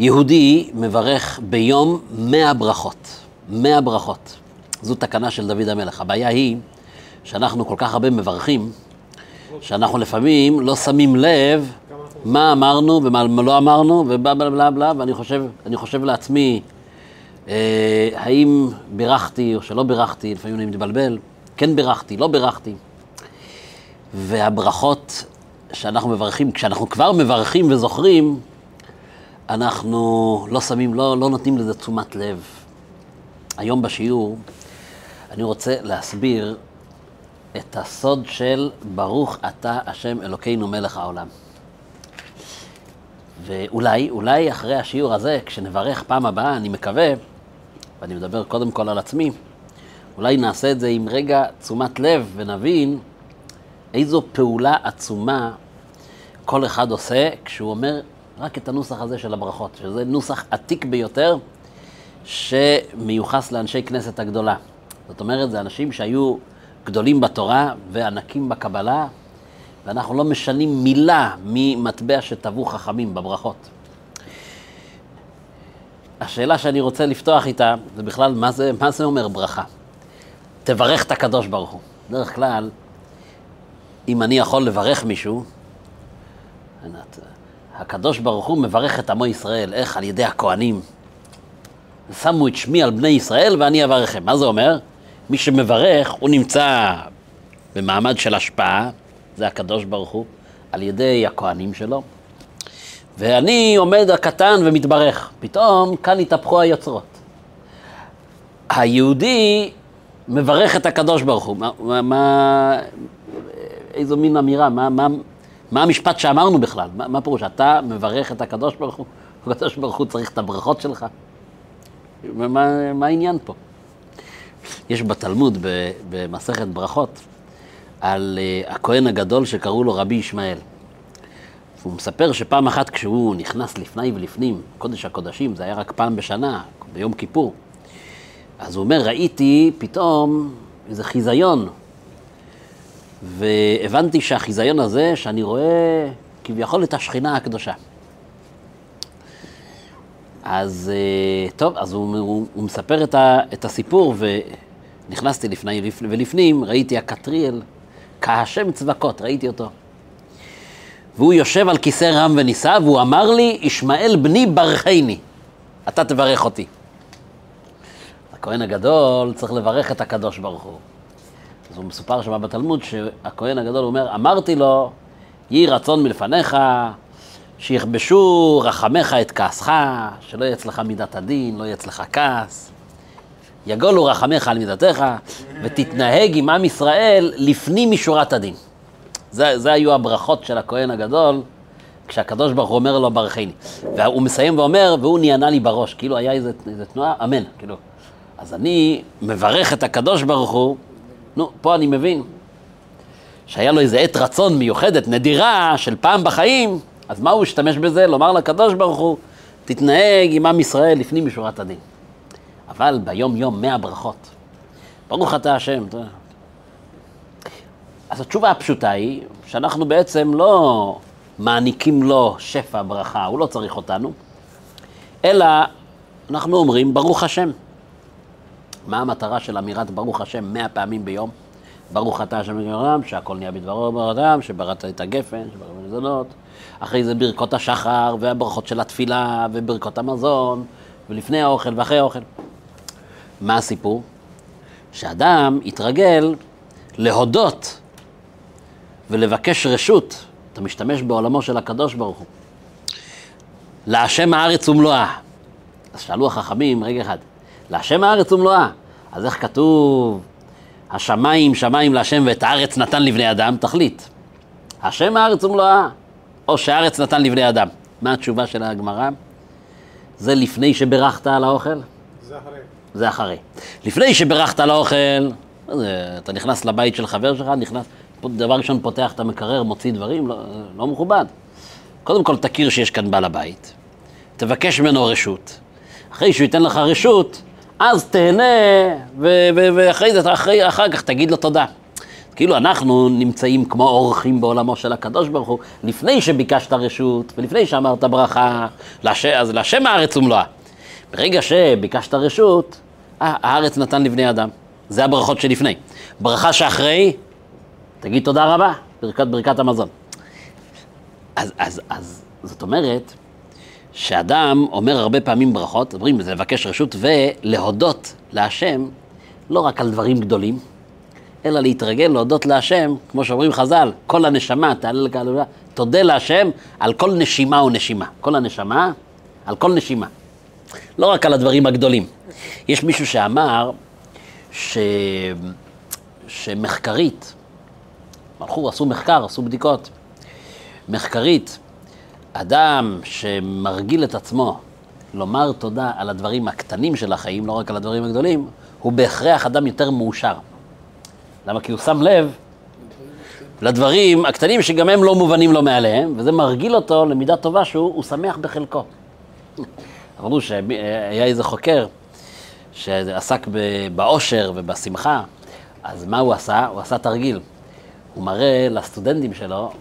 יהודי מברך ביום מאה ברכות. מאה ברכות. זו תקנה של דוד המלך. הבעיה היא שאנחנו כל כך הרבה מברכים, שאנחנו לפעמים לא שמים לב מה אמרנו ומה לא אמרנו ובלה בלה בלה בלה, ואני חושב, חושב לעצמי, אה, האם בירכתי או שלא בירכתי, לפעמים אני מתבלבל, כן בירכתי, לא בירכתי. והברכות שאנחנו מברכים, כשאנחנו כבר מברכים וזוכרים, אנחנו לא שמים, לא, לא נותנים לזה תשומת לב. היום בשיעור אני רוצה להסביר את הסוד של ברוך אתה השם אלוקינו מלך העולם. ואולי, אולי אחרי השיעור הזה, כשנברך פעם הבאה, אני מקווה, ואני מדבר קודם כל על עצמי, אולי נעשה את זה עם רגע תשומת לב ונבין איזו פעולה עצומה כל אחד עושה כשהוא אומר רק את הנוסח הזה של הברכות, שזה נוסח עתיק ביותר שמיוחס לאנשי כנסת הגדולה. זאת אומרת, זה אנשים שהיו גדולים בתורה וענקים בקבלה, ואנחנו לא משנים מילה ממטבע שטבעו חכמים בברכות. השאלה שאני רוצה לפתוח איתה, זה בכלל, מה זה, מה זה אומר ברכה? תברך את הקדוש ברוך הוא. בדרך כלל, אם אני יכול לברך מישהו, הקדוש ברוך הוא מברך את עמו ישראל, איך? על ידי הכוהנים. שמו את שמי על בני ישראל ואני אברכם. מה זה אומר? מי שמברך, הוא נמצא במעמד של השפעה, זה הקדוש ברוך הוא, על ידי הכוהנים שלו. ואני עומד הקטן ומתברך. פתאום כאן התהפכו היוצרות. היהודי מברך את הקדוש ברוך הוא. מה, מה, איזו מין אמירה, מה, מה, מה המשפט שאמרנו בכלל? מה, מה פירוש? אתה מברך את הקדוש ברוך הוא, הקדוש ברוך הוא צריך את הברכות שלך? מה, מה העניין פה? יש בתלמוד, במסכת ברכות, על uh, הכהן הגדול שקראו לו רבי ישמעאל. הוא מספר שפעם אחת כשהוא נכנס לפני ולפנים, קודש הקודשים, זה היה רק פעם בשנה, ביום כיפור, אז הוא אומר, ראיתי פתאום איזה חיזיון והבנתי שהחיזיון הזה, שאני רואה כביכול את השכינה הקדושה. אז אה, טוב, אז הוא, הוא, הוא מספר את, ה, את הסיפור, ונכנסתי לפני ולפנים, ראיתי הקטריאל, כהשם צבקות, ראיתי אותו. והוא יושב על כיסא רם ונישא, והוא אמר לי, ישמעאל בני ברכני, אתה תברך אותי. הכהן הגדול צריך לברך את הקדוש ברוך הוא. אז הוא מסופר שם בתלמוד שהכהן הגדול אומר, אמרתי לו, יהי רצון מלפניך, שיכבשו רחמך את כעסך, שלא יהיה אצלך מידת הדין, לא יהיה אצלך כעס. יגולו רחמך על מידתך, ותתנהג עם עם ישראל לפנים משורת הדין. זה, זה היו הברכות של הכהן הגדול, כשהקדוש ברוך הוא אומר לו ברכני. והוא מסיים ואומר, והוא נענה לי בראש, כאילו היה איזה, איזה תנועה, אמן, כאילו. אז אני מברך את הקדוש ברוך הוא נו, פה אני מבין שהיה לו איזה עת רצון מיוחדת, נדירה, של פעם בחיים, אז מה הוא השתמש בזה? לומר לקדוש ברוך הוא, תתנהג עם עם ישראל לפנים משורת הדין. אבל ביום-יום, מאה ברכות. ברוך אתה השם. אז התשובה הפשוטה היא שאנחנו בעצם לא מעניקים לו שפע ברכה, הוא לא צריך אותנו, אלא אנחנו אומרים ברוך השם. מה המטרה של אמירת ברוך השם מאה פעמים ביום? ברוך אתה השם העולם, שהכל נהיה בדברו ברוך אדם, שבראת את הגפן, שבראת את המזונות. אחרי זה ברכות השחר, והברכות של התפילה, וברכות המזון, ולפני האוכל ואחרי האוכל. מה הסיפור? שאדם יתרגל להודות ולבקש רשות, אתה משתמש בעולמו של הקדוש ברוך הוא. להשם הארץ ומלואה. אז שאלו החכמים, רגע אחד, להשם הארץ ומלואה. אז איך כתוב, השמיים שמיים להשם ואת הארץ נתן לבני אדם? תחליט. השם הארץ ומלואה, או שהארץ נתן לבני אדם. מה התשובה של הגמרא? זה לפני שברכת על האוכל? זה אחרי. זה אחרי. לפני שברכת על האוכל, אתה נכנס לבית של חבר שלך, נכנס, דבר ראשון פותח את המקרר, מוציא דברים, לא, לא מכובד. קודם כל תכיר שיש כאן בעל הבית, תבקש ממנו רשות. אחרי שהוא ייתן לך רשות, אז תהנה, ואחרי זה, אחרי, אחר כך תגיד לו תודה. כאילו אנחנו נמצאים כמו אורחים בעולמו של הקדוש ברוך הוא, לפני שביקשת רשות ולפני שאמרת ברכה, לש... אז להשם הארץ ומלואה. ברגע שביקשת רשות, הארץ נתן לבני אדם. זה הברכות שלפני. ברכה שאחרי, תגיד תודה רבה, ברכת ברכת המזון. אז, אז, אז זאת אומרת שאדם אומר הרבה פעמים ברכות, אומרים זה לבקש רשות ולהודות להשם לא רק על דברים גדולים, אלא להתרגל להודות להשם, כמו שאומרים חז"ל, כל הנשמה, תעלה לקהלולה, תודה להשם על כל נשימה ונשימה. כל הנשמה, על כל נשימה. לא רק על הדברים הגדולים. יש מישהו שאמר ש... שמחקרית, הלכו, עשו מחקר, עשו בדיקות, מחקרית, אדם שמרגיל את עצמו לומר תודה על הדברים הקטנים של החיים, לא רק על הדברים הגדולים, הוא בהכרח אדם יותר מאושר. למה? כי הוא שם לב לדברים הקטנים שגם הם לא מובנים לו מעליהם, וזה מרגיל אותו למידה טובה שהוא שמח בחלקו. אמרו שהיה איזה חוקר שעסק באושר ובשמחה, אז מה הוא עשה? הוא עשה תרגיל. הוא מראה לסטודנטים שלו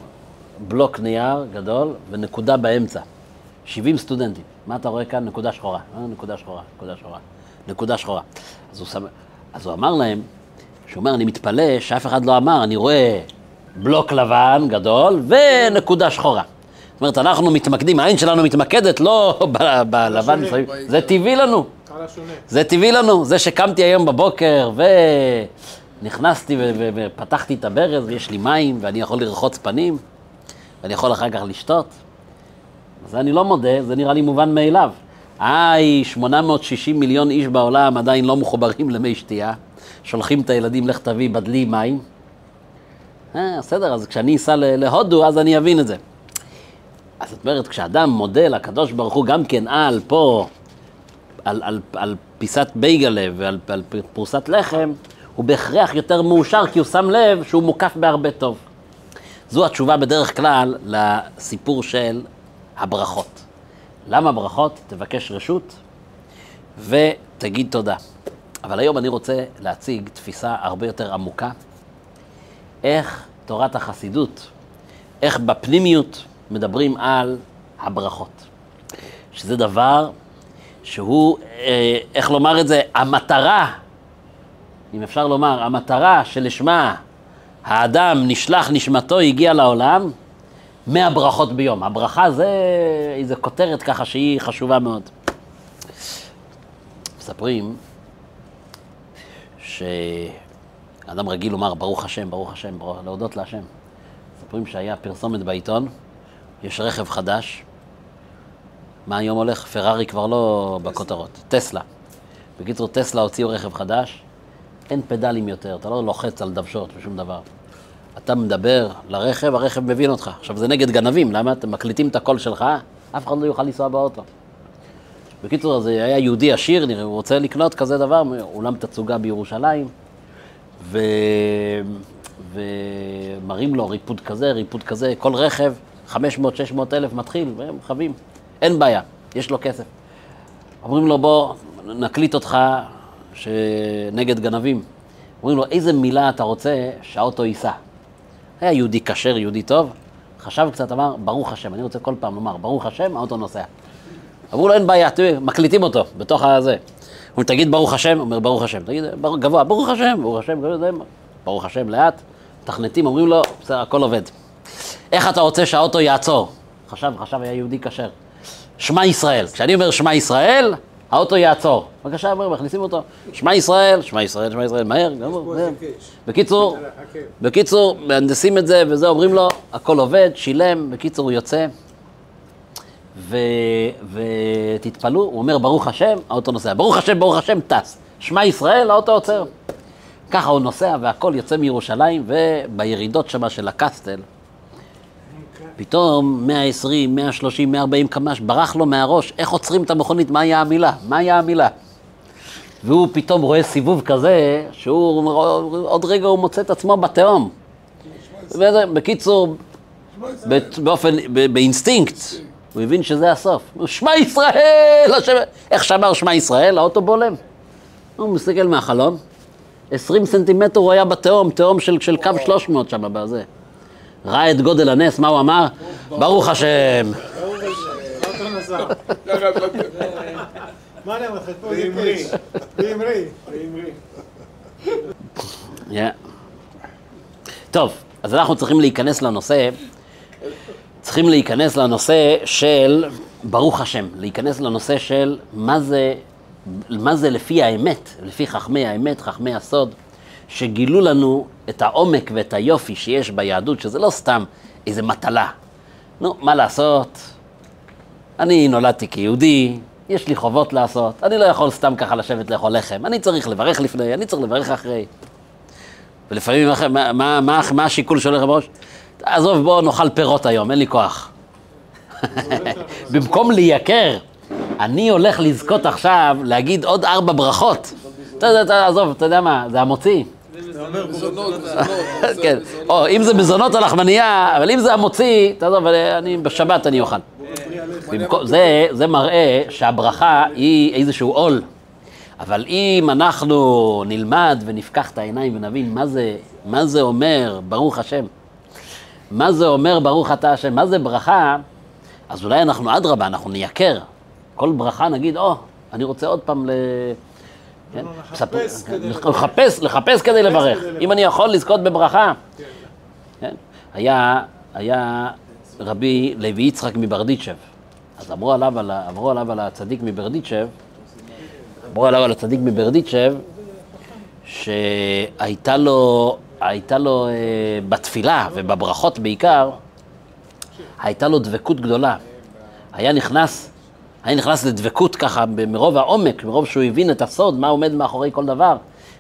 בלוק נייר גדול ונקודה באמצע. 70 סטודנטים. מה אתה רואה כאן? נקודה שחורה. אה, נקודה שחורה, נקודה שחורה. נקודה שחורה. אז הוא, שם... אז הוא אמר להם, שהוא אומר, אני מתפלא שאף אחד לא אמר, אני רואה בלוק לבן גדול ונקודה שחורה. זאת אומרת, אנחנו מתמקדים, העין שלנו מתמקדת לא בלבן, זה טבעי לנו. זה טבעי לנו. זה שקמתי היום בבוקר ונכנסתי ופתחתי את הברז ויש לי מים ואני יכול לרחוץ פנים ואני יכול אחר כך לשתות. זה אני לא מודה, זה נראה לי מובן מאליו. היי, 860 מיליון איש בעולם עדיין לא מחוברים למי שתייה. שולחים את הילדים, לך תביא בדלי מים. אה, בסדר, אז כשאני אסע להודו, אז אני אבין את זה. אז זאת אומרת, כשאדם מודה לקדוש ברוך הוא גם כן על פה, על, על, על פיסת בייגלה ועל על פרוסת לחם, הוא בהכרח יותר מאושר כי הוא שם לב שהוא מוקף בהרבה טוב. זו התשובה בדרך כלל לסיפור של הברכות. למה ברכות? תבקש רשות ותגיד תודה. אבל היום אני רוצה להציג תפיסה הרבה יותר עמוקה, איך תורת החסידות, איך בפנימיות מדברים על הברכות. שזה דבר שהוא, אה, איך לומר את זה, המטרה, אם אפשר לומר, המטרה שלשמה האדם נשלח, נשמתו הגיע לעולם, מאה ברכות ביום. הברכה זה איזו כותרת ככה שהיא חשובה מאוד. מספרים שאדם רגיל לומר ברוך השם, ברוך השם, ברוך, להודות להשם. מספרים שהיה פרסומת בעיתון, יש רכב חדש, מה היום הולך? פרארי כבר לא בכותרות, טסלה. בקיצור, טסלה הוציאו רכב חדש, אין פדלים יותר, אתה לא לוחץ על דוושות ושום דבר. אתה מדבר לרכב, הרכב מבין אותך. עכשיו, זה נגד גנבים, למה? אתם מקליטים את הקול שלך, אף אחד לא יוכל לנסוע באוטו. בקיצור, זה היה יהודי עשיר, נראה, הוא רוצה לקנות כזה דבר, אולם תצוגה בירושלים, ו... ומראים לו ריפוד כזה, ריפוד כזה, כל רכב, 500-600 אלף מתחיל, והם חווים, אין בעיה, יש לו כסף. אומרים לו, בוא, נקליט אותך נגד גנבים. אומרים לו, איזה מילה אתה רוצה שהאוטו ייסע? היה יהודי כשר, יהודי טוב, חשב קצת, אמר, ברוך השם, אני רוצה כל פעם לומר, ברוך השם, האוטו נוסע. אמרו לו, אין בעיה, תראי, מקליטים אותו, בתוך הזה. הוא אומר, תגיד ברוך השם, הוא אומר, ברוך השם, תגיד, בר, גבוה, ברוך השם, ברוך השם, ברוך השם, לאט, מתכנתים, אומרים לו, בסדר, הכל עובד. איך אתה רוצה שהאוטו יעצור? חשב, חשב, היה יהודי כשר. שמע ישראל, כשאני אומר שמע ישראל, האוטו יעצור. בבקשה, מכניסים אותו. שמע ישראל, שמע ישראל, שמע ישראל, מהר, גמור, מהר. בקיצור, בקיצור, מהנדסים את זה, וזה, אומרים לו, הכל עובד, שילם, בקיצור, הוא יוצא. ותתפלאו, הוא אומר, ברוך השם, האוטו נוסע. ברוך השם, ברוך השם, טס. שמע ישראל, האוטו עוצר. ככה הוא נוסע, והכל יוצא מירושלים, ובירידות שמה של הקסטל, פתאום 120, 130, 140 קמ"ש, ברח לו מהראש, איך עוצרים את המכונית, מה היה המילה? מה היה המילה? והוא פתאום רואה סיבוב כזה, שהוא עוד רגע הוא מוצא את עצמו בתהום. בקיצור, באופן, באינסטינקט, הוא הבין שזה הסוף. שמע ישראל! איך שאמר שמע ישראל, האוטו בולם. הוא מסתכל מהחלון, 20 סנטימטר הוא היה בתהום, תהום של, של קו 300 שם, בזה. ראה את גודל הנס, מה הוא אמר? ברוך השם. טוב, אז אנחנו צריכים להיכנס לנושא, צריכים להיכנס לנושא של ברוך השם, להיכנס לנושא של מה זה, מה זה לפי האמת, לפי חכמי האמת, חכמי הסוד, שגילו לנו את העומק ואת היופי שיש ביהדות, שזה לא סתם איזה מטלה. נו, מה לעשות? אני נולדתי כיהודי, יש לי חובות לעשות, אני לא יכול סתם ככה לשבת לאכול לחם, אני צריך לברך לפני, אני צריך לברך אחרי. ולפעמים, מה, מה, מה, מה השיקול שהולך בראש? עזוב, בוא נאכל פירות היום, אין לי כוח. במקום לייקר, אני הולך לזכות עכשיו להגיד עוד ארבע ברכות. אתה יודע, עזוב, אתה יודע מה, זה המוציא. מזונות, בו. מזונות. כן. או אם זה מזונות על לחמנייה, אבל אם זה המוציא, תעזוב, אני בשבת אני אוכל. זה, מראה שהברכה היא איזשהו עול. אבל אם אנחנו נלמד ונפקח את העיניים ונבין מה זה, מה זה אומר ברוך השם, מה זה אומר ברוך אתה השם, מה זה ברכה, אז אולי אנחנו אדרבה, אנחנו נייקר. כל ברכה נגיד, או, אני רוצה עוד פעם ל... כן? לחפש ספר- כדי לברך. לחפש, לחפש כדי לברך. אם אני יכול לזכות בברכה. כן? היה, היה רבי לוי יצחק מברדיצ'ב. אז אמרו עליו, על, אמרו עליו על הצדיק מברדיצ'ב, אמרו עליו על הצדיק מברדיצ'ב, שהייתה לו, הייתה לו אה, בתפילה ובברכות בעיקר, הייתה לו דבקות גדולה. היה נכנס, היה נכנס לדבקות ככה מרוב העומק, מרוב שהוא הבין את הסוד, מה עומד מאחורי כל דבר,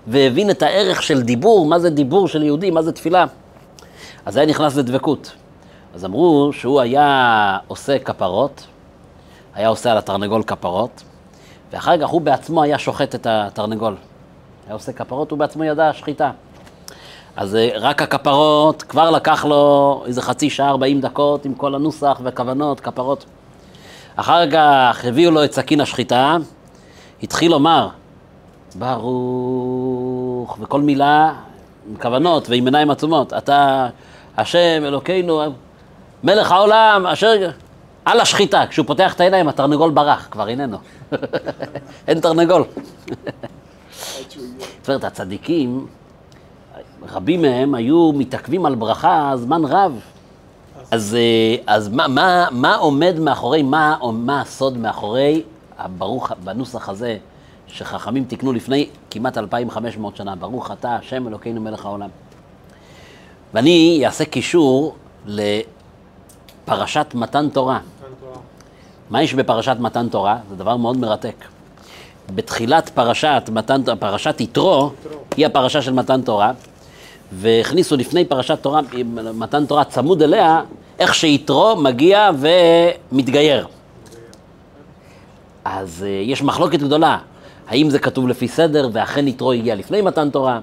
והבין את הערך של דיבור, מה זה דיבור של יהודי, מה זה תפילה. אז היה נכנס לדבקות. אז אמרו שהוא היה עושה כפרות, היה עושה על התרנגול כפרות, ואחר כך הוא בעצמו היה שוחט את התרנגול. היה עושה כפרות, הוא בעצמו ידע שחיטה. אז אה, רק הכפרות, כבר לקח לו איזה חצי שעה, 40 דקות עם כל הנוסח וכוונות, כפרות. אחר כך הביאו לו את סכין השחיטה, התחיל לומר, ברוך, וכל מילה עם כוונות ועם עיניים עצומות. אתה השם אלוקינו, מלך העולם, אשר... על השחיטה. כשהוא פותח את העיניים, התרנגול ברח, כבר איננו. אין תרנגול. זאת אומרת, הצדיקים, רבים מהם היו מתעכבים על ברכה זמן רב. אז, אה, אז מה, מה, מה עומד מאחורי, מה, מה הסוד מאחורי הברוך, בנוסח הזה, שחכמים תיקנו לפני כמעט 2,500 שנה, ברוך אתה, השם אלוקינו מלך העולם. ואני אעשה קישור לפרשת מתן תורה. מה יש בפרשת מתן תורה? זה דבר מאוד מרתק. בתחילת פרשת, מתן, פרשת יתרו, היא הפרשה של מתן תורה, והכניסו לפני פרשת תורה, מתן תורה צמוד אליה, איך שיתרו מגיע ומתגייר. אז אה, יש מחלוקת גדולה, האם זה כתוב לפי סדר ואכן יתרו הגיע לפני מתן תורה,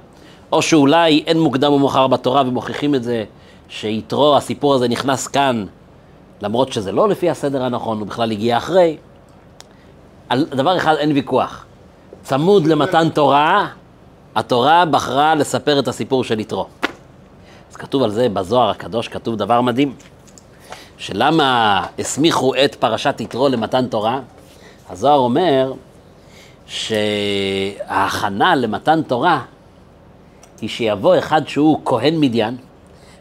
או שאולי אין מוקדם ומאוחר בתורה ומוכיחים את זה, שיתרו, הסיפור הזה נכנס כאן, למרות שזה לא לפי הסדר הנכון, הוא בכלל הגיע אחרי. על דבר אחד אין ויכוח, צמוד למתן תורה, התורה בחרה לספר את הסיפור של יתרו. אז כתוב על זה בזוהר הקדוש, כתוב דבר מדהים, שלמה הסמיכו את פרשת יתרו למתן תורה? הזוהר אומר שההכנה למתן תורה היא שיבוא אחד שהוא כהן מדיין,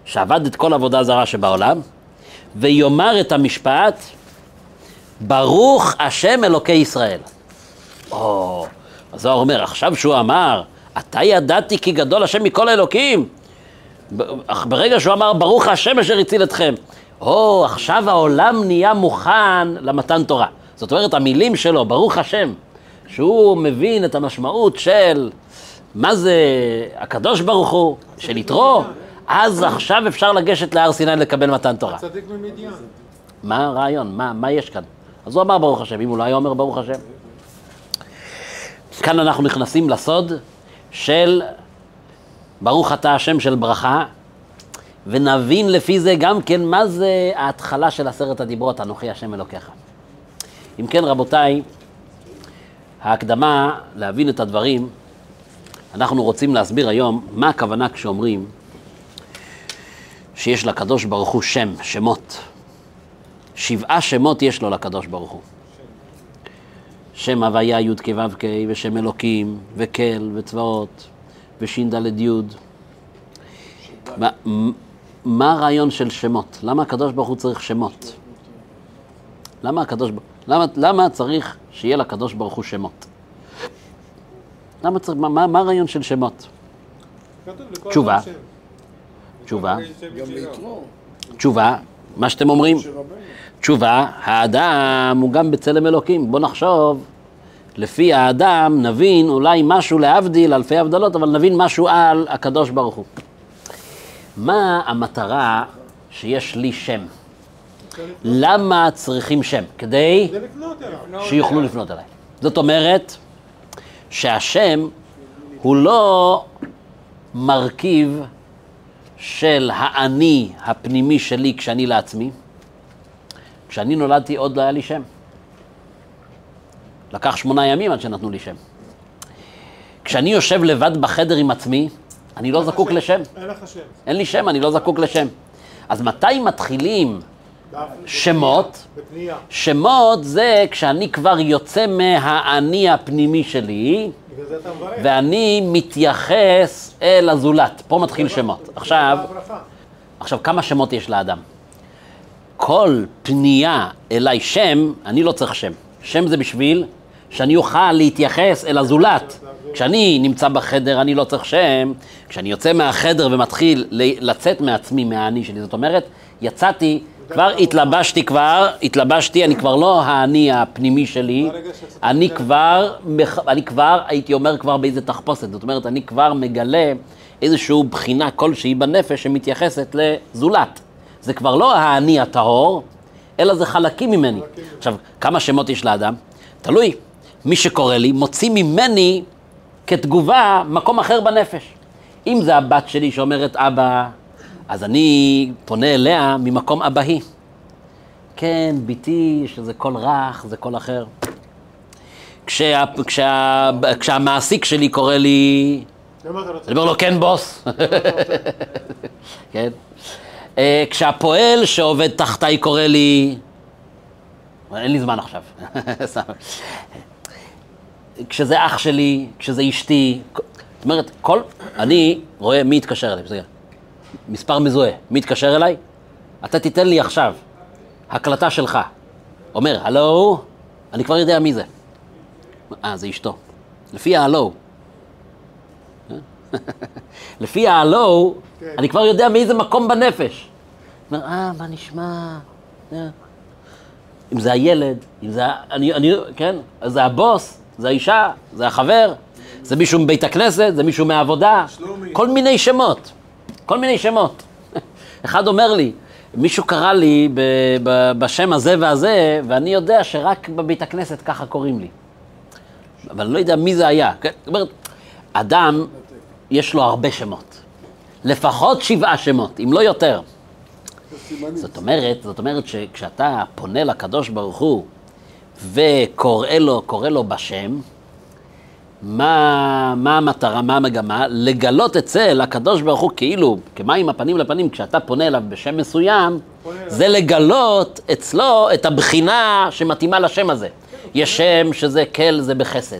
שעבד את כל עבודה זרה שבעולם, ויאמר את המשפט, ברוך השם אלוקי ישראל. או, הזוהר אומר, עכשיו שהוא אמר, אתה ידעתי כי גדול השם מכל האלוקים. ברגע שהוא אמר, ברוך השם אשר הציל אתכם. או, עכשיו העולם נהיה מוכן למתן תורה. זאת אומרת, המילים שלו, ברוך השם, שהוא מבין את המשמעות של מה זה הקדוש ברוך הוא, של יתרו, אז עכשיו אפשר לגשת להר סיני לקבל מתן תורה. צדיק ממדיין. מה הרעיון? מה, מה יש כאן? אז הוא אמר ברוך השם, אם הוא לא היה אומר ברוך השם. כאן אנחנו נכנסים לסוד של ברוך אתה השם של ברכה, ונבין לפי זה גם כן מה זה ההתחלה של עשרת הדיברות, אנוכי השם אלוקיך. אם כן, רבותיי, ההקדמה להבין את הדברים, אנחנו רוצים להסביר היום מה הכוונה כשאומרים שיש לקדוש ברוך הוא שם, שמות. שבעה שמות יש לו לקדוש ברוך הוא. שם הוויה י' כו' כ' ושם אלוקים וקל וצבאות וש"ד י'. מה, הרעיון של שמות? למה הקדוש ברוך הוא צריך שמות? למה הקדוש ברוך למה, למה צריך שיהיה לקדוש ברוך הוא שמות? למה צריך, מה, מה, מה הרעיון של שמות? תשובה. תשובה, תשובה, מה שאתם אומרים. תשובה, האדם הוא גם בצלם אלוקים. בוא נחשוב, לפי האדם נבין אולי משהו להבדיל, אלפי הבדלות, אבל נבין משהו על הקדוש ברוך הוא. מה המטרה שיש לי שם? למה צריכים שם? כדי. שיוכלו לפנות אליי. זאת אומרת שהשם הוא לא מרכיב של האני הפנימי שלי כשאני לעצמי. כשאני נולדתי עוד לא היה לי שם. לקח שמונה ימים עד שנתנו לי שם. כשאני יושב לבד בחדר עם עצמי, אני לא זקוק לשם. אין לך שם. אין לי שם, אני לא זקוק לשם. אז מתי מתחילים שמות? בפנייה. שמות זה כשאני כבר יוצא מהאני הפנימי שלי. ואני מתייחס אל הזולת. פה מתחיל שמות. עכשיו. עכשיו, כמה שמות יש לאדם? כל פנייה אליי שם, אני לא צריך שם. שם זה בשביל שאני אוכל להתייחס אל הזולת. כשאני נמצא בחדר, אני לא צריך שם. כשאני יוצא מהחדר ומתחיל לצאת מעצמי, מהאני שלי, זאת אומרת, יצאתי, כבר התלבשתי כבר, התלבשתי, אני כבר לא האני הפנימי שלי, אני. כבר, אני כבר, הייתי אומר כבר באיזה תחפושת, זאת אומרת, אני כבר מגלה איזושהי בחינה כלשהי בנפש שמתייחסת לזולת. זה כבר לא האני הטהור, אלא זה חלקים ממני. עכשיו, כמה שמות יש לאדם? תלוי. מי שקורא לי, מוציא ממני כתגובה מקום אחר בנפש. אם זה הבת שלי שאומרת אבא, אז אני פונה אליה ממקום אבהי. כן, בתי, שזה קול רך, זה קול אחר. כשה, כשה, כשהמעסיק שלי קורא לי? אני אומר לו, כן, בוס. כן. אה, כשהפועל שעובד תחתיי קורא לי, אין לי זמן עכשיו. כשזה אח שלי, כשזה אשתי, זאת אומרת, כל, אני רואה מי התקשר אליי, בסדר. מספר מזוהה, מי התקשר אליי? אתה תיתן לי עכשיו הקלטה שלך. אומר, הלו, אני כבר יודע מי זה. אה, זה אשתו. לפי ההלו. לפי ההלו, כן. אני כבר יודע מאיזה מקום בנפש. אומר, אה, מה נשמע? אה." אם זה הילד, אם זה, אני, אני, כן, אז זה הבוס, זה האישה, זה החבר, זה מישהו מבית הכנסת, זה מישהו מהעבודה, שלומי. כל מיני שמות, כל מיני שמות. אחד אומר לי, מישהו קרא לי ב, ב, בשם הזה והזה, ואני יודע שרק בבית הכנסת ככה קוראים לי. אבל אני לא יודע מי זה היה. כן? זאת אומרת, אדם, יש לו הרבה שמות. לפחות שבעה שמות, אם לא יותר. זאת אומרת, זאת אומרת שכשאתה פונה לקדוש ברוך הוא וקורא לו, קורא לו בשם, מה, מה המטרה, מה המגמה? לגלות אצל הקדוש ברוך הוא כאילו, כמים הפנים לפנים, כשאתה פונה אליו בשם מסוים. זה לגלות אצלו את הבחינה שמתאימה לשם הזה. יש שם שזה כל, זה בחסד.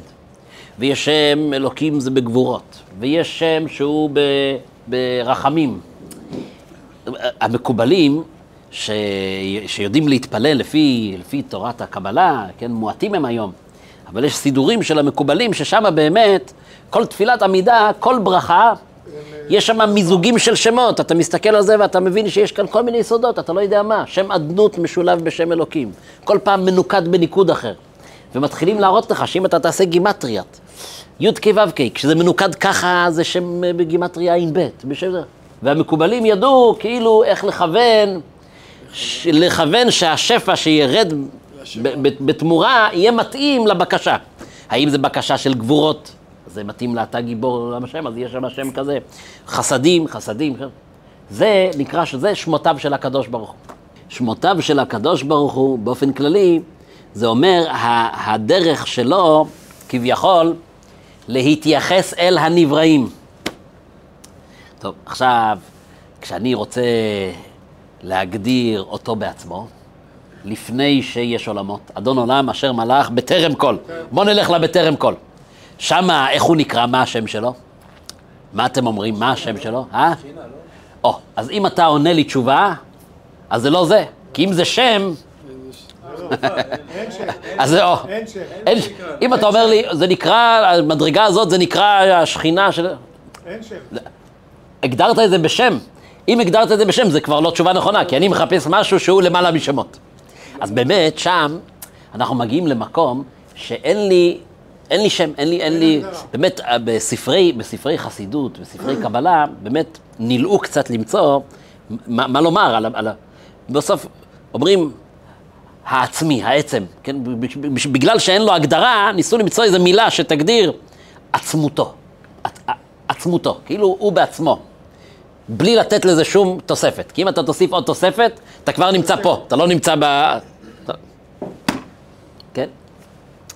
ויש שם אלוקים זה בגבורות. ויש שם שהוא ב, ברחמים. המקובלים ש... שיודעים להתפלל לפי, לפי תורת הקבלה, כן, מועטים הם היום, אבל יש סידורים של המקובלים ששם באמת, כל תפילת עמידה, כל ברכה, יש שם מיזוגים של שמות, אתה מסתכל על זה ואתה מבין שיש כאן כל מיני יסודות, אתה לא יודע מה, שם אדנות משולב בשם אלוקים, כל פעם מנוקד בניקוד אחר, ומתחילים להראות לך שאם אתה תעשה גימטריית, י' כ' ו' כ', כשזה מנוקד ככה זה שם בגימטריה ע"ב. והמקובלים ידעו כאילו איך לכוון, לכוון שהשפע שירד בתמורה יהיה מתאים לבקשה. האם זה בקשה של גבורות? זה מתאים לאתה גיבור עולם השם, אז יש שם שם כזה. חסדים, חסדים. כן. זה נקרא שזה שמותיו של הקדוש ברוך הוא. שמותיו של הקדוש ברוך הוא, באופן כללי, זה אומר הדרך שלו, כביכול, להתייחס אל הנבראים. טוב, עכשיו, כשאני רוצה להגדיר אותו בעצמו, לפני שיש עולמות, אדון עולם אשר מלך בטרם כל. בוא נלך לבטרם כל. שמה, איך הוא נקרא? מה השם שלו? מה אתם אומרים? מה השם שלו? אה? או, אז אם אתה עונה לי תשובה, אז זה לא זה. כי אם זה שם, אז זה או. אין שם, אם אתה אומר לי, זה נקרא, המדרגה הזאת זה נקרא השכינה של... אין שם. הגדרת את זה בשם. אם הגדרת את זה בשם, זה כבר לא תשובה נכונה, כי אני מחפש משהו שהוא למעלה משמות. אז באמת, שם אנחנו מגיעים למקום שאין לי, אין לי שם, אין לי, אין לי. באמת, אה, בספרי, בספרי חסידות, בספרי קבלה, באמת נלאו קצת למצוא מה, מה לומר על, על. בסוף אומרים, העצמי, העצם, כן? בגלל שאין לו הגדרה, ניסו למצוא איזו מילה שתגדיר עצמותו, עצ- עצמותו, כאילו הוא בעצמו. בלי לתת לזה שום תוספת. כי אם אתה תוסיף עוד תוספת, אתה כבר נמצא פה, אתה לא נמצא ב... כן?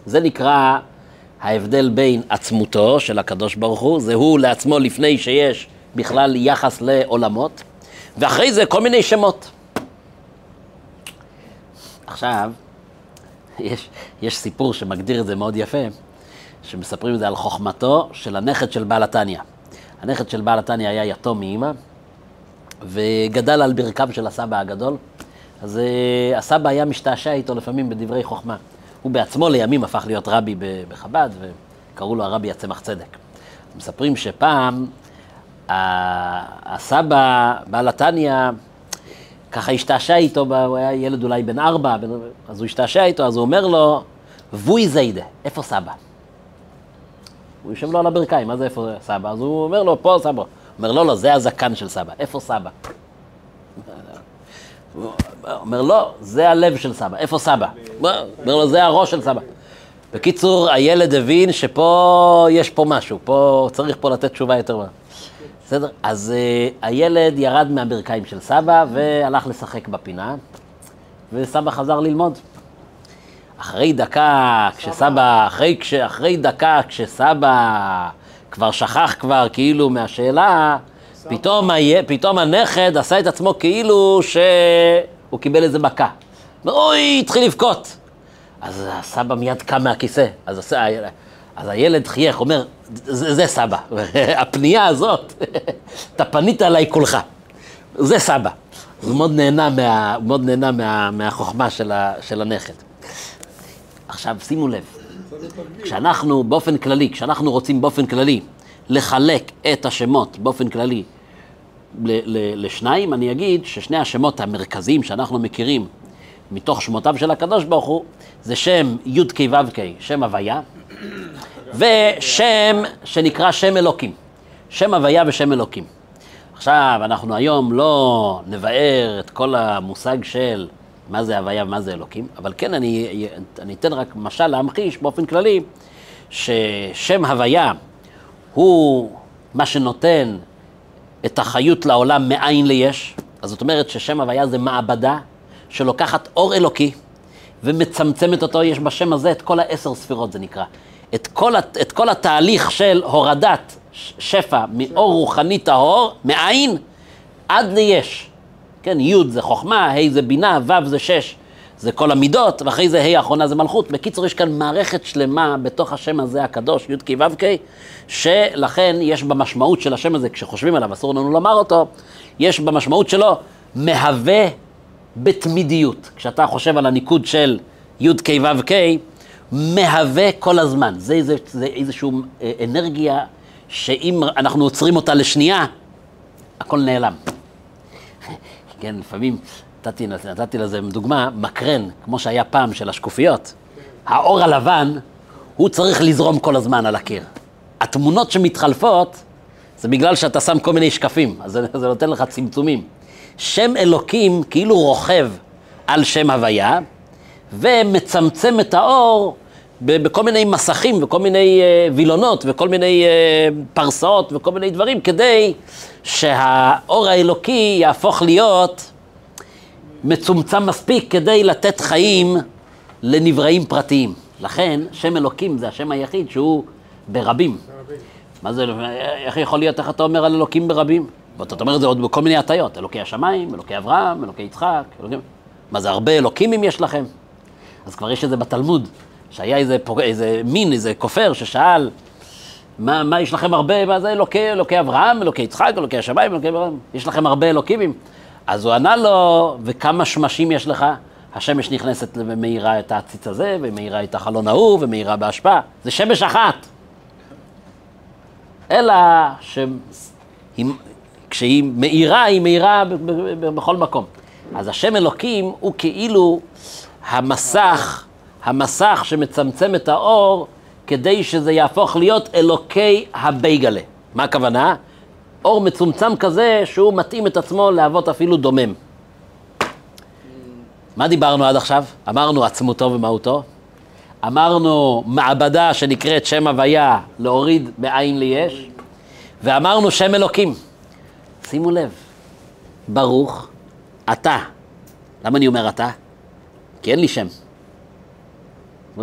זה נקרא ההבדל בין עצמותו של הקדוש ברוך הוא, זה הוא לעצמו לפני שיש בכלל יחס לעולמות, ואחרי זה כל מיני שמות. עכשיו, יש, יש סיפור שמגדיר את זה מאוד יפה, שמספרים את זה על חוכמתו של הנכד של בעל התניא. הנכד של בעל התניא היה יתום מאימא, וגדל על ברכיו של הסבא הגדול, אז uh, הסבא היה משתעשע איתו לפעמים בדברי חוכמה. הוא בעצמו לימים הפך להיות רבי בחב"ד, וקראו לו הרבי הצמח צדק. מספרים שפעם הסבא, בעל התניא, ככה השתעשע איתו, הוא היה ילד אולי בן ארבע, אז הוא השתעשע איתו, אז הוא אומר לו, ווי זיידה, איפה סבא? הוא יושב לו על הברכיים, מה זה איפה סבא? אז הוא אומר לו, פה סבא. אומר, לא, לא, זה הזקן של סבא, איפה סבא? הוא אומר, לא, זה הלב של סבא, איפה סבא? אומר לו, זה הראש של סבא. בקיצור, הילד הבין שפה, יש פה משהו, פה, צריך פה לתת תשובה יותר מה. בסדר? אז uh, הילד ירד מהברכיים של סבא והלך לשחק בפינה, וסבא חזר ללמוד. אחרי דקה, כשסבא, אחרי, כש, אחרי דקה, כשסבא כבר שכח כבר כאילו מהשאלה, פתאום, היה, פתאום הנכד עשה את עצמו כאילו שהוא קיבל איזה מכה. אוי, התחיל לבכות. אז הסבא מיד קם מהכיסא. אז, עשה, אז הילד חייך, אומר, זה, זה סבא. הפנייה הזאת, אתה פנית אליי כולך. זה סבא. אז הוא מאוד נהנה, מה, מאוד נהנה מה, מהחוכמה של, ה, של הנכד. עכשיו, שימו לב, כשאנחנו באופן כללי, כשאנחנו רוצים באופן כללי לחלק את השמות באופן כללי לשניים, אני אגיד ששני השמות המרכזיים שאנחנו מכירים מתוך שמותיו של הקדוש ברוך הוא, זה שם י"ק ו"ק, שם הוויה, ושם שנקרא שם אלוקים. שם הוויה ושם אלוקים. עכשיו, אנחנו היום לא נבאר את כל המושג של מה זה הוויה ומה זה אלוקים, אבל כן אני, אני אתן רק משל להמחיש באופן כללי, ששם הוויה הוא מה שנותן את החיות לעולם מאין ליש. אז זאת אומרת ששם הוויה זה מעבדה שלוקחת אור אלוקי ומצמצמת אותו, יש בשם הזה את כל העשר ספירות זה נקרא. את כל, את כל התהליך של הורדת שפע מאור רוחני טהור, מאין, עד ליש. כן, י' זה חוכמה, ה' זה בינה, ו' זה שש, זה כל המידות, ואחרי זה ה' האחרונה זה מלכות. בקיצור, יש כאן מערכת שלמה בתוך השם הזה הקדוש, י' כ' ו' כ', שלכן יש במשמעות של השם הזה, כשחושבים עליו, אסור לנו לומר אותו, יש במשמעות שלו מהווה בתמידיות. כשאתה חושב על הניקוד של י' כ' ו' כ', מהווה כל הזמן. זה, איזה, זה איזושהי אה, אנרגיה שאם אנחנו עוצרים אותה לשנייה, הכל נעלם. כן, לפעמים נתתי, נתתי לזה דוגמה, מקרן, כמו שהיה פעם של השקופיות, האור הלבן, הוא צריך לזרום כל הזמן על הקיר. התמונות שמתחלפות, זה בגלל שאתה שם כל מיני שקפים, אז זה, זה נותן לך צמצומים. שם אלוקים כאילו רוכב על שם הוויה, ומצמצם את האור בכל מיני מסכים וכל מיני uh, וילונות וכל מיני uh, פרסאות וכל מיני דברים, כדי שהאור האלוקי יהפוך להיות מצומצם מספיק כדי לתת חיים לנבראים פרטיים. לכן, שם אלוקים זה השם היחיד שהוא. ברבים. מה זה, איך יכול להיות, איך אתה אומר על אלוקים ברבים? ואתה אומר את זה עוד בכל מיני הטיות, אלוקי השמיים, אלוקי אברהם, אלוקי יצחק, אלוקים... מה זה, הרבה אלוקים אם יש לכם? אז כבר יש את זה בתלמוד, שהיה איזה, פוג... איזה מין, איזה כופר ששאל, מה, מה יש לכם הרבה, מה זה אלוקי, אלוקי אברהם, אלוקי יצחק, אלוקי השמיים, אלוקי אברהם, יש לכם הרבה אלוקים? אז הוא ענה לו, וכמה שמשים יש לך? השמש נכנסת ומאירה את העציץ הזה, ומאירה את החלון ההוא, ומאירה בהשפעה. זה שמש אחת. אלא שכשהיא מאירה, היא מאירה בכל מקום. אז השם אלוקים הוא כאילו המסך, המסך שמצמצם את האור כדי שזה יהפוך להיות אלוקי הבייגלה. מה הכוונה? אור מצומצם כזה שהוא מתאים את עצמו להוות אפילו דומם. מה דיברנו עד עכשיו? אמרנו עצמותו ומהותו. אמרנו מעבדה שנקראת שם הוויה, להוריד מאין ליש. ואמרנו שם אלוקים. שימו לב, ברוך אתה. למה אני אומר אתה? כי אין לי שם.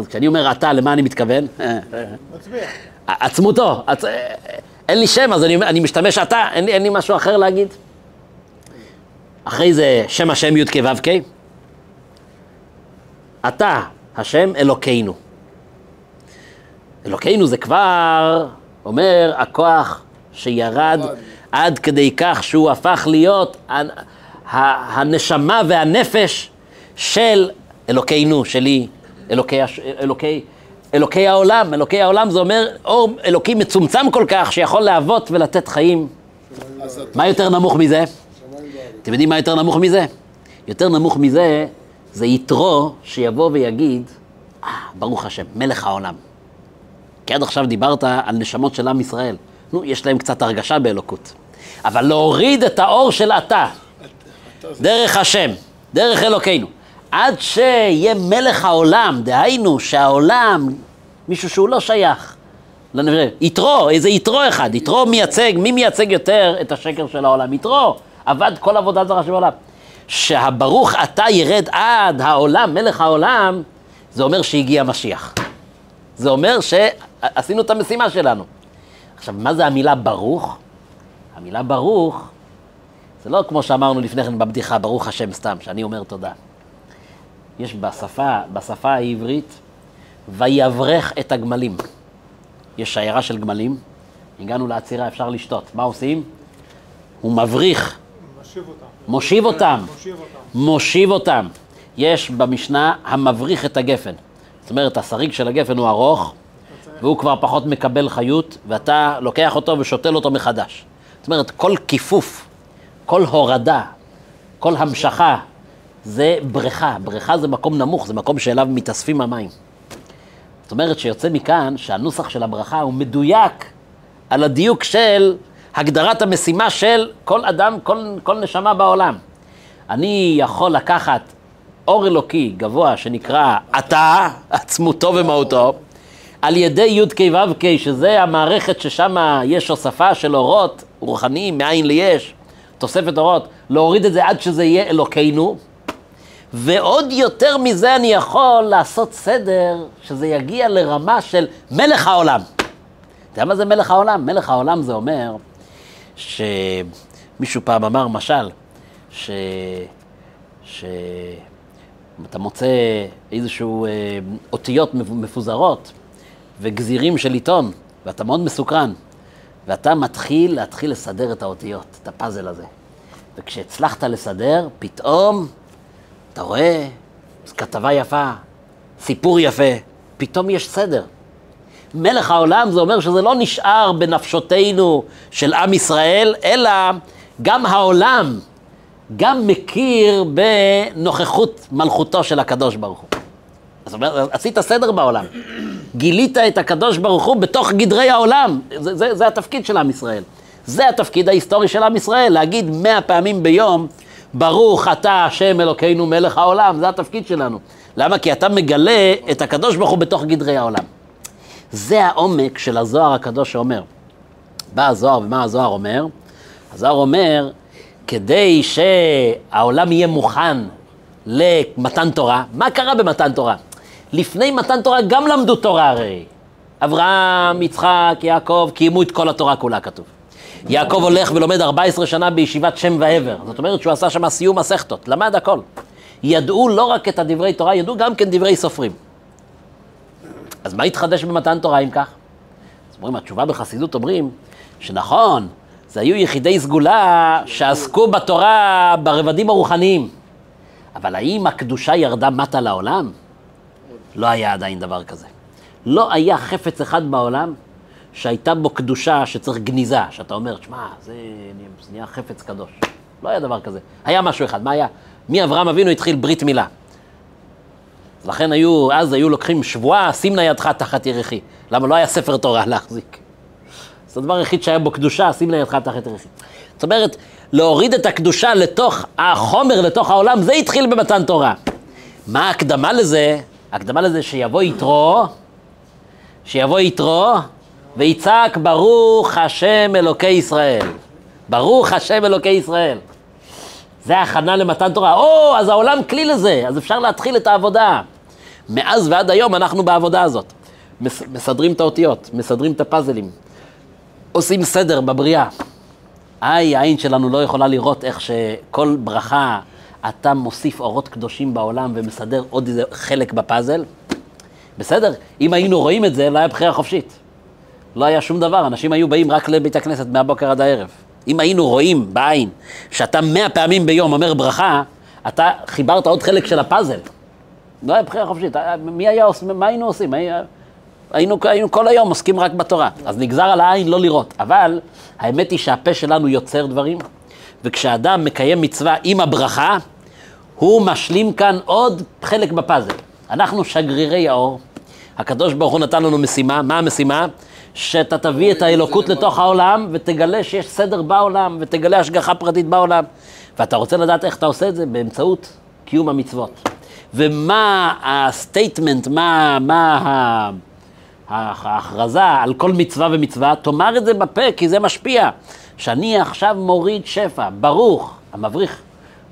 כשאני אומר אתה, למה אני מתכוון? מצביע. עצמותו. עצ... אין לי שם, אז אני, אני משתמש אתה, אין לי, אין לי משהו אחר להגיד. אחרי זה שם השם י"ק ו"ק. אתה, השם אלוקינו. אלוקינו זה כבר אומר הכוח שירד עד כדי כך שהוא הפך להיות הנשמה והנפש של אלוקינו, שלי, אלוקי, אלוקי, אלוקי העולם. אלוקי העולם זה אומר אור אלוקי מצומצם כל כך שיכול להוות ולתת חיים. מה יותר נמוך מזה? אתם יודעים מה יותר נמוך מזה? יותר נמוך מזה זה יתרו שיבוא ויגיד, אה, ברוך השם, מלך העולם. כי עד עכשיו דיברת על נשמות של עם ישראל. נו, יש להם קצת הרגשה באלוקות. אבל להוריד את האור של אתה, דרך השם, דרך אלוקינו, עד שיהיה מלך העולם, דהיינו שהעולם, מישהו שהוא לא שייך. יתרו, איזה יתרו אחד, יתרו מייצג, מי מייצג יותר את השקר של העולם? יתרו, עבד כל עבודה זרה שבעולם. שהברוך אתה ירד עד העולם, מלך העולם, זה אומר שהגיע משיח. זה אומר שעשינו את המשימה שלנו. עכשיו, מה זה המילה ברוך? המילה ברוך, זה לא כמו שאמרנו לפני כן בבדיחה, ברוך השם סתם, שאני אומר תודה. יש בשפה, בשפה העברית, ויברך את הגמלים. יש שיירה של גמלים, הגענו לעצירה, אפשר לשתות. מה עושים? הוא מבריך, משיב אותם. מושיב אותם, מושיב אותם. מושיב אותם. יש במשנה המבריך את הגפן. זאת אומרת, השריג של הגפן הוא ארוך, והוא כבר פחות מקבל חיות, ואתה לוקח אותו ושותל אותו מחדש. זאת אומרת, כל כיפוף, כל הורדה, כל המשכה, זה בריכה. בריכה זה מקום נמוך, זה מקום שאליו מתאספים המים. זאת אומרת שיוצא מכאן שהנוסח של הברכה הוא מדויק על הדיוק של הגדרת המשימה של כל אדם, כל, כל נשמה בעולם. אני יכול לקחת אור אלוקי גבוה שנקרא אתה, עצמותו ומהותו, על ידי י"ק ו"ק, שזה המערכת ששם יש הוספה של אורות רוחניים, מאין ליש, תוספת אורות, להוריד את זה עד שזה יהיה אלוקינו, ועוד יותר מזה אני יכול לעשות סדר, שזה יגיע לרמה של מלך העולם. אתה יודע מה זה מלך העולם? מלך העולם זה אומר שמישהו פעם אמר משל, ש... ש... אתה מוצא איזשהו אה, אותיות מפוזרות וגזירים של עיתון, ואתה מאוד מסוקרן, ואתה מתחיל להתחיל לסדר את האותיות, את הפאזל הזה. וכשהצלחת לסדר, פתאום אתה רואה, זו כתבה יפה, סיפור יפה, פתאום יש סדר. מלך העולם זה אומר שזה לא נשאר בנפשותינו של עם ישראל, אלא גם העולם, גם מכיר בנוכחות מלכותו של הקדוש ברוך הוא. זאת אומרת, עשית סדר בעולם. גילית את הקדוש ברוך הוא בתוך גדרי העולם. זה, זה, זה התפקיד של עם ישראל. זה התפקיד ההיסטורי של עם ישראל, להגיד מאה פעמים ביום, ברוך אתה השם אלוקינו מלך העולם, זה התפקיד שלנו. למה? כי אתה מגלה את הקדוש ברוך הוא בתוך גדרי העולם. זה העומק של הזוהר הקדוש שאומר. בא הזוהר, ומה הזוהר אומר? הזוהר אומר, כדי שהעולם יהיה מוכן למתן תורה, מה קרה במתן תורה? לפני מתן תורה גם למדו תורה הרי. אברהם, יצחק, יעקב, קיימו את כל התורה כולה, כתוב. יעקב הולך ולומד 14 שנה בישיבת שם ועבר. זאת אומרת שהוא עשה שם סיום מסכתות, למד הכל. ידעו לא רק את הדברי תורה, ידעו גם כן דברי סופרים. אז מה התחדש במתן תורה אם כך? אז אומרים, התשובה בחסידות אומרים שנכון, זה היו יחידי סגולה שעסקו בתורה ברבדים הרוחניים. אבל האם הקדושה ירדה מטה לעולם? לא היה עדיין דבר כזה. לא היה חפץ אחד בעולם שהייתה בו קדושה שצריך גניזה, שאתה אומר, שמע, זה נהיה חפץ קדוש. לא היה דבר כזה. היה משהו אחד, מה היה? מאברהם אבינו התחיל ברית מילה. לכן היו, אז היו לוקחים שבועה, שים נא ידך תחת ירחי. למה לא היה ספר תורה להחזיק? זה הדבר היחיד שהיה בו קדושה, שים נא ידך תחת ירחי. זאת אומרת, להוריד את הקדושה לתוך החומר, לתוך העולם, זה התחיל במתן תורה. מה ההקדמה לזה? ההקדמה לזה שיבוא יתרו, שיבוא יתרו, ויצעק ברוך השם אלוקי ישראל. ברוך השם אלוקי ישראל. זה הכנה למתן תורה. או, אז העולם כלי לזה, אז אפשר להתחיל את העבודה. מאז ועד היום אנחנו בעבודה הזאת. מס, מסדרים את האותיות, מסדרים את הפאזלים, עושים סדר בבריאה. איי, העין שלנו לא יכולה לראות איך שכל ברכה אתה מוסיף אורות קדושים בעולם ומסדר עוד איזה חלק בפאזל. בסדר, אם היינו רואים את זה, לא היה בחירה חופשית. לא היה שום דבר, אנשים היו באים רק לבית הכנסת מהבוקר עד הערב. אם היינו רואים בעין שאתה מאה פעמים ביום אומר ברכה, אתה חיברת עוד חלק של הפאזל. לא היה בחירה חופשית. מי היה מה היינו עושים? היה, היינו, היינו כל היום עוסקים רק בתורה. אז נגזר על העין לא לראות. אבל האמת היא שהפה שלנו יוצר דברים, וכשאדם מקיים מצווה עם הברכה, הוא משלים כאן עוד חלק בפאזל. אנחנו שגרירי האור. הקדוש ברוך הוא נתן לנו משימה. מה המשימה? שאתה תביא את האלוקות לתוך העולם ותגלה שיש סדר בעולם ותגלה השגחה פרטית בעולם. ואתה רוצה לדעת איך אתה עושה את זה? באמצעות קיום המצוות. ומה ה statement, מה, מה ההכרזה על כל מצווה ומצווה? תאמר את זה בפה, כי זה משפיע. שאני עכשיו מוריד שפע, ברוך, המבריך,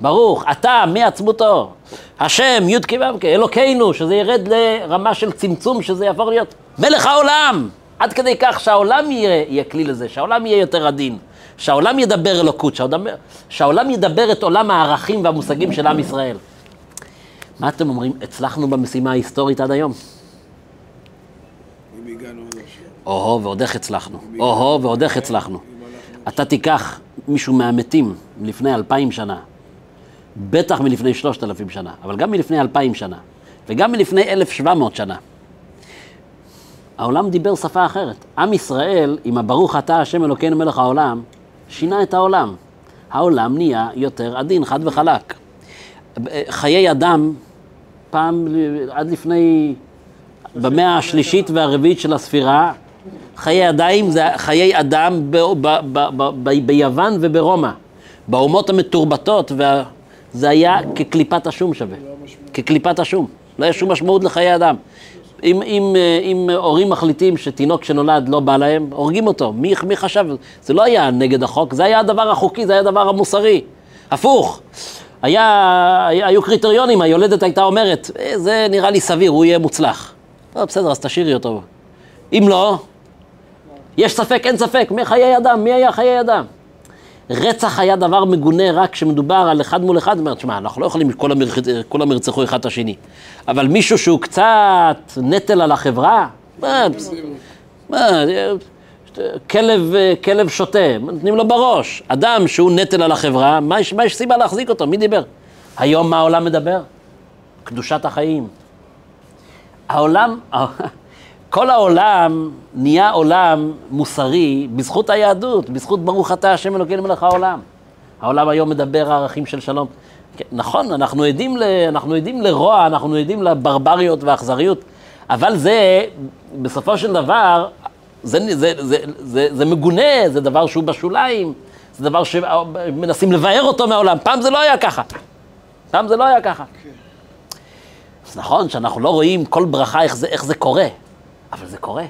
ברוך, אתה מעצמותו, השם, י"ק ו"ק, אלוקינו, שזה ירד לרמה של צמצום, שזה יהפוך להיות מלך העולם. עד כדי כך שהעולם יהיה, יהיה כלי לזה, שהעולם יהיה יותר עדין, שהעולם ידבר אלוקות, שהעולם, שהעולם ידבר את עולם הערכים והמושגים של עם ישראל. מה אתם אומרים? הצלחנו במשימה ההיסטורית עד היום? אם הגענו עד עכשיו. או-הו, ועוד איך הצלחנו. או-הו, ועוד איך הצלחנו. אתה תיקח מישהו מהמתים מלפני אלפיים שנה, בטח מלפני שלושת אלפים שנה, אבל גם מלפני אלפיים שנה, וגם מלפני אלף שבע מאות שנה. העולם דיבר שפה אחרת. עם ישראל, עם הברוך אתה השם אלוקינו מלך העולם, שינה את העולם. העולם נהיה יותר עדין, חד וחלק. חיי אדם, פעם, עד לפני, במאה השלישית והרביעית של הספירה, חיי אדם זה חיי אדם ב, ב, ב, ביוון וברומא. באומות המתורבתות, וה, זה היה כקליפת השום שווה. כקליפת השום. לא היה שום משמעות לחיי אדם. אם, אם, אם הורים מחליטים שתינוק שנולד לא בא להם, הורגים אותו. מי, מי חשב? זה לא היה נגד החוק, זה היה הדבר החוקי, זה היה הדבר המוסרי. הפוך. היה, היו קריטריונים, היולדת הייתה אומרת, "אה, זה נראה לי סביר, הוא יהיה מוצלח. לא, בסדר, אז תשאירי אותו. אם לא, יש ספק, אין ספק, מי חיי אדם? מי היה חיי אדם? רצח היה דבר מגונה רק כשמדובר על אחד מול אחד, אומרת, שמע, אנחנו לא יכולים, כולם, ירצ- כולם ירצחו אחד את השני. אבל מישהו שהוא קצת נטל על החברה, מה, מה, כלב, כלב שותה, נותנים לו בראש. אדם שהוא נטל על החברה, מה יש, מה יש סיבה להחזיק אותו? מי דיבר? היום מה העולם מדבר? קדושת החיים. העולם, כל העולם נהיה עולם מוסרי בזכות היהדות, בזכות ברוך אתה השם אלוקינו מלך העולם. העולם היום מדבר ערכים של שלום. כן, נכון, אנחנו עדים, ל, אנחנו עדים לרוע, אנחנו עדים לברבריות והאכזריות, אבל זה, בסופו של דבר, זה, זה, זה, זה, זה, זה מגונה, זה דבר שהוא בשוליים, זה דבר שמנסים לבאר אותו מהעולם. פעם זה לא היה ככה. פעם זה לא היה ככה. אז נכון שאנחנו לא רואים כל ברכה איך זה, איך זה קורה, אבל זה קורה.